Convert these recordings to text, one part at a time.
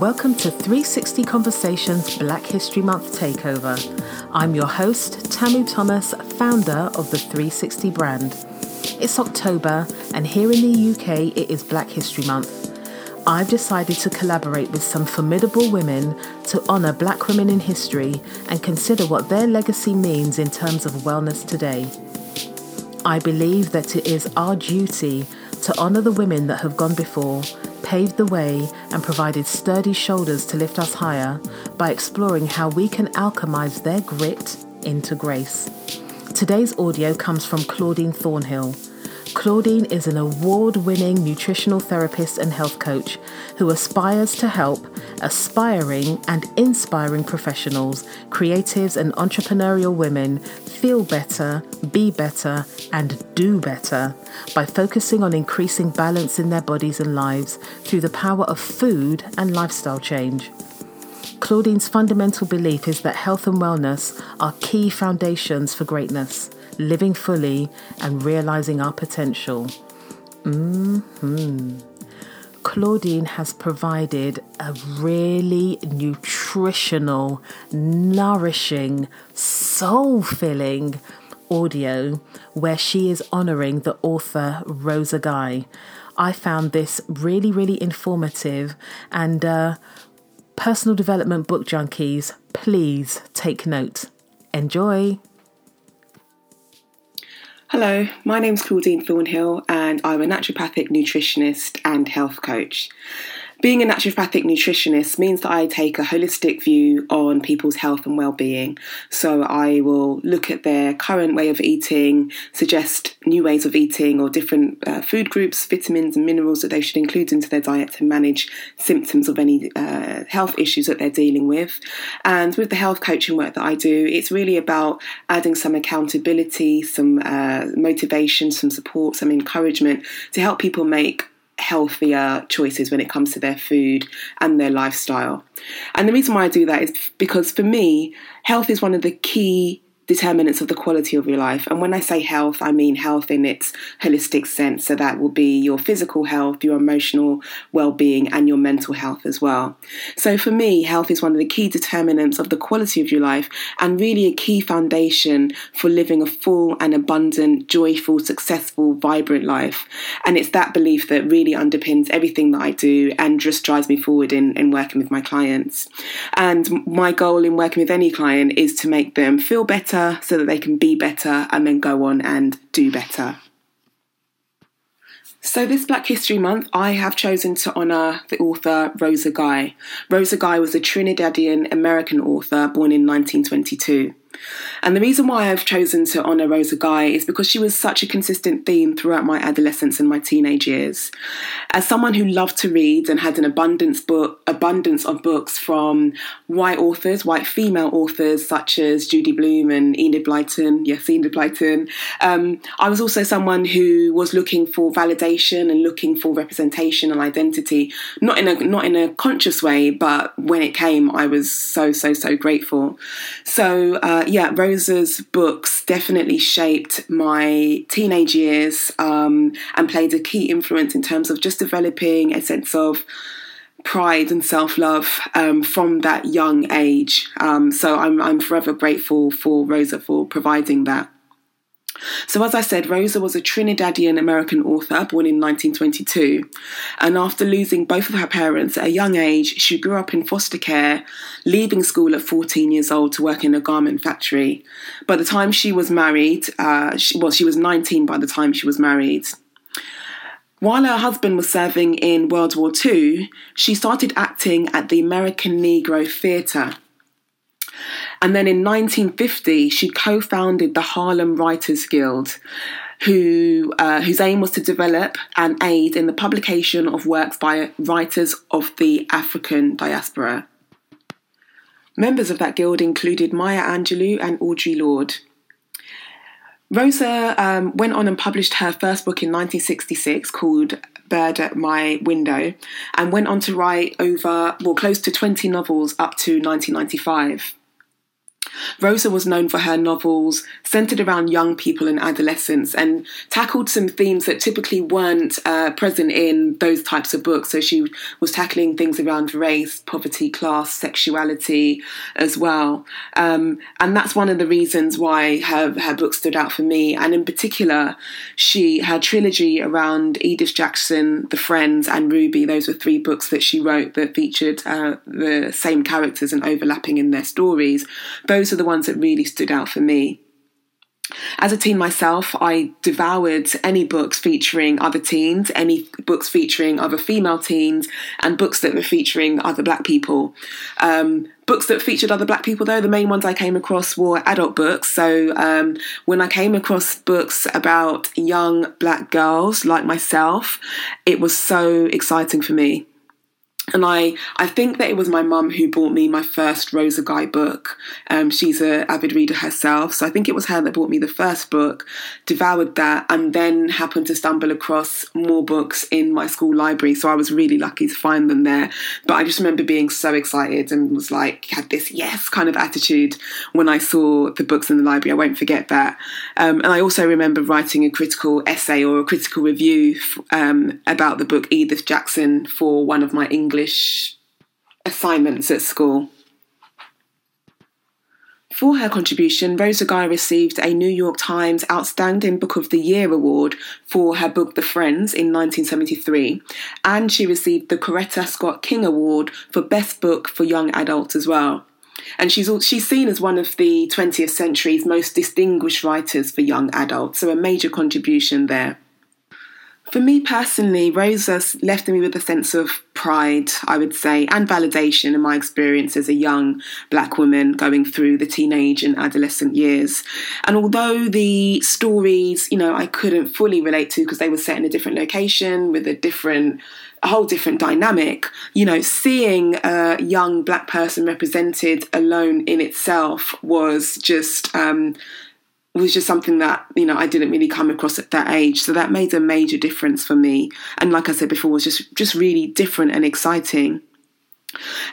Welcome to 360 Conversations Black History Month Takeover. I'm your host, Tamu Thomas, founder of the 360 brand. It's October, and here in the UK, it is Black History Month. I've decided to collaborate with some formidable women to honour black women in history and consider what their legacy means in terms of wellness today. I believe that it is our duty to honour the women that have gone before, paved the way, and provided sturdy shoulders to lift us higher by exploring how we can alchemize their grit into grace. Today's audio comes from Claudine Thornhill Claudine is an award winning nutritional therapist and health coach who aspires to help aspiring and inspiring professionals, creatives, and entrepreneurial women feel better, be better, and do better by focusing on increasing balance in their bodies and lives through the power of food and lifestyle change. Claudine's fundamental belief is that health and wellness are key foundations for greatness living fully, and realizing our potential. hmm Claudine has provided a really nutritional, nourishing, soul filling audio where she is honoring the author Rosa Guy. I found this really, really informative and uh, personal development book junkies, please take note. Enjoy! Hello, my name's Claudine Thornhill, and I'm a naturopathic nutritionist and health coach. Being a naturopathic nutritionist means that I take a holistic view on people's health and well-being. So I will look at their current way of eating, suggest new ways of eating or different uh, food groups, vitamins and minerals that they should include into their diet to manage symptoms of any uh, health issues that they're dealing with. And with the health coaching work that I do, it's really about adding some accountability, some uh, motivation, some support, some encouragement to help people make healthier choices when it comes to their food and their lifestyle. And the reason why I do that is because for me, health is one of the key determinants of the quality of your life. And when I say health, I mean health in its holistic sense. So that will be your physical health, your emotional well being, and your mental health as well. So for me, health is one of the key determinants of the quality of your life and really a key foundation for living a full and abundant, joyful, successful, vibrant life. And it's that belief that really underpins everything that I do and just drives me forward in, in working with my clients. And my goal in working with any client is to make them feel better better so that they can be better and then go on and do better. So, this Black History Month, I have chosen to honour the author Rosa Guy. Rosa Guy was a Trinidadian American author born in 1922. And the reason why I've chosen to honour Rosa Guy is because she was such a consistent theme throughout my adolescence and my teenage years. As someone who loved to read and had an abundance book abundance of books from white authors, white female authors such as Judy Blume and Enid Blyton, yes, Enid Blyton, um, I was also someone who was looking for validation and looking for representation and identity, not in a not in a conscious way, but when it came, I was so so so grateful. So. Uh, yeah, Rosa's books definitely shaped my teenage years um, and played a key influence in terms of just developing a sense of pride and self love um, from that young age. Um, so I'm, I'm forever grateful for Rosa for providing that. So, as I said, Rosa was a Trinidadian American author born in 1922. And after losing both of her parents at a young age, she grew up in foster care, leaving school at 14 years old to work in a garment factory. By the time she was married, uh, she, well, she was 19 by the time she was married. While her husband was serving in World War II, she started acting at the American Negro Theatre. And then in 1950, she co founded the Harlem Writers Guild. Who, uh, whose aim was to develop and aid in the publication of works by writers of the African diaspora. Members of that guild included Maya Angelou and Audre Lorde. Rosa um, went on and published her first book in 1966 called Bird at My Window and went on to write over, well, close to 20 novels up to 1995. Rosa was known for her novels centered around young people and adolescents and tackled some themes that typically weren't uh, present in those types of books. So she was tackling things around race, poverty, class, sexuality as well. Um, and that's one of the reasons why her, her book stood out for me. And in particular, she her trilogy around Edith Jackson, The Friends, and Ruby, those were three books that she wrote that featured uh, the same characters and overlapping in their stories. Those are the ones that really stood out for me. As a teen myself, I devoured any books featuring other teens, any books featuring other female teens, and books that were featuring other black people. Um, books that featured other black people, though, the main ones I came across were adult books. So um, when I came across books about young black girls like myself, it was so exciting for me and I, I think that it was my mum who bought me my first Rosa Guy book. Um, she's an avid reader herself, so I think it was her that bought me the first book, devoured that, and then happened to stumble across more books in my school library. So I was really lucky to find them there. But I just remember being so excited and was like, had this yes kind of attitude when I saw the books in the library. I won't forget that. Um, and I also remember writing a critical essay or a critical review um, about the book Edith Jackson for one of my English English assignments at school. For her contribution, Rosa Guy received a New York Times Outstanding Book of the Year award for her book The Friends in 1973, and she received the Coretta Scott King Award for Best Book for Young Adults as well. And she's she's seen as one of the 20th century's most distinguished writers for young adults, so a major contribution there. For me personally, Rosa's left me with a sense of pride, I would say, and validation in my experience as a young black woman going through the teenage and adolescent years. And although the stories, you know, I couldn't fully relate to because they were set in a different location with a different a whole different dynamic. You know, seeing a young black person represented alone in itself was just um, was just something that you know I didn't really come across at that age. So that made a major difference for me. And like I said before, was just just really different and exciting.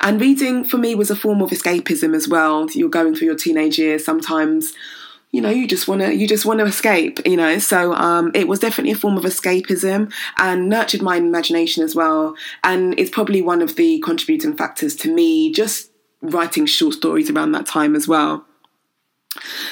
And reading for me was a form of escapism as well. You're going through your teenage years. Sometimes, you know, you just want to you just want to escape. You know, so um, it was definitely a form of escapism and nurtured my imagination as well. And it's probably one of the contributing factors to me just writing short stories around that time as well.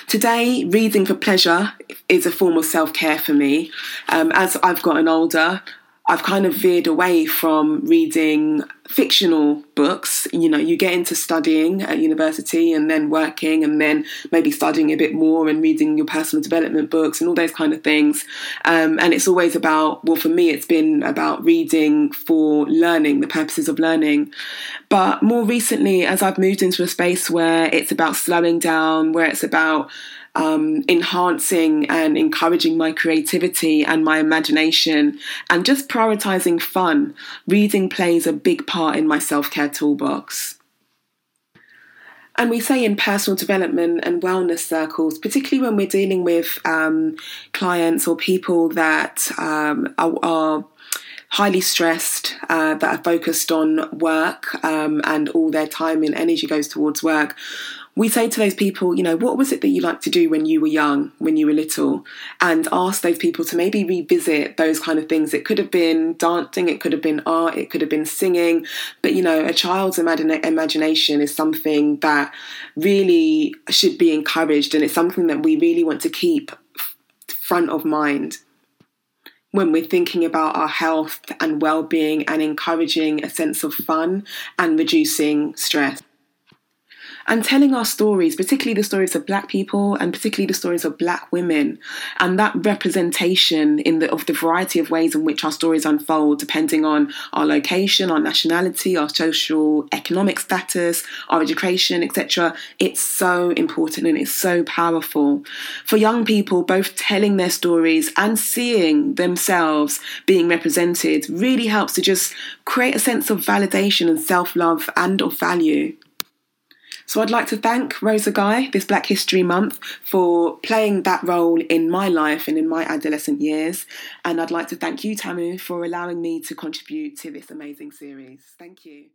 Today, reading for pleasure is a form of self care for me. Um, as I've gotten older, I've kind of veered away from reading fictional books. You know, you get into studying at university and then working and then maybe studying a bit more and reading your personal development books and all those kind of things. Um, and it's always about, well, for me, it's been about reading for learning, the purposes of learning. But more recently, as I've moved into a space where it's about slowing down, where it's about um, enhancing and encouraging my creativity and my imagination and just prioritizing fun, reading plays a big part in my self care toolbox. And we say in personal development and wellness circles, particularly when we're dealing with um, clients or people that um, are, are highly stressed, uh, that are focused on work um, and all their time and energy goes towards work, we say to those people, you know, what was it that you liked to do when you were young, when you were little? And ask those people to maybe revisit those kind of things. It could have been dancing, it could have been art, it could have been singing. But, you know, a child's imagination is something that really should be encouraged. And it's something that we really want to keep front of mind when we're thinking about our health and well-being and encouraging a sense of fun and reducing stress and telling our stories, particularly the stories of black people and particularly the stories of black women, and that representation in the of the variety of ways in which our stories unfold, depending on our location, our nationality, our social economic status, our education, etc. It's so important and it's so powerful. For young people, both telling their stories and seeing themselves being represented really helps to just create a sense of validation and self-love and of value. So I'd like to thank Rosa Guy this Black History Month for playing that role in my life and in my adolescent years. And I'd like to thank you, Tamu, for allowing me to contribute to this amazing series. Thank you.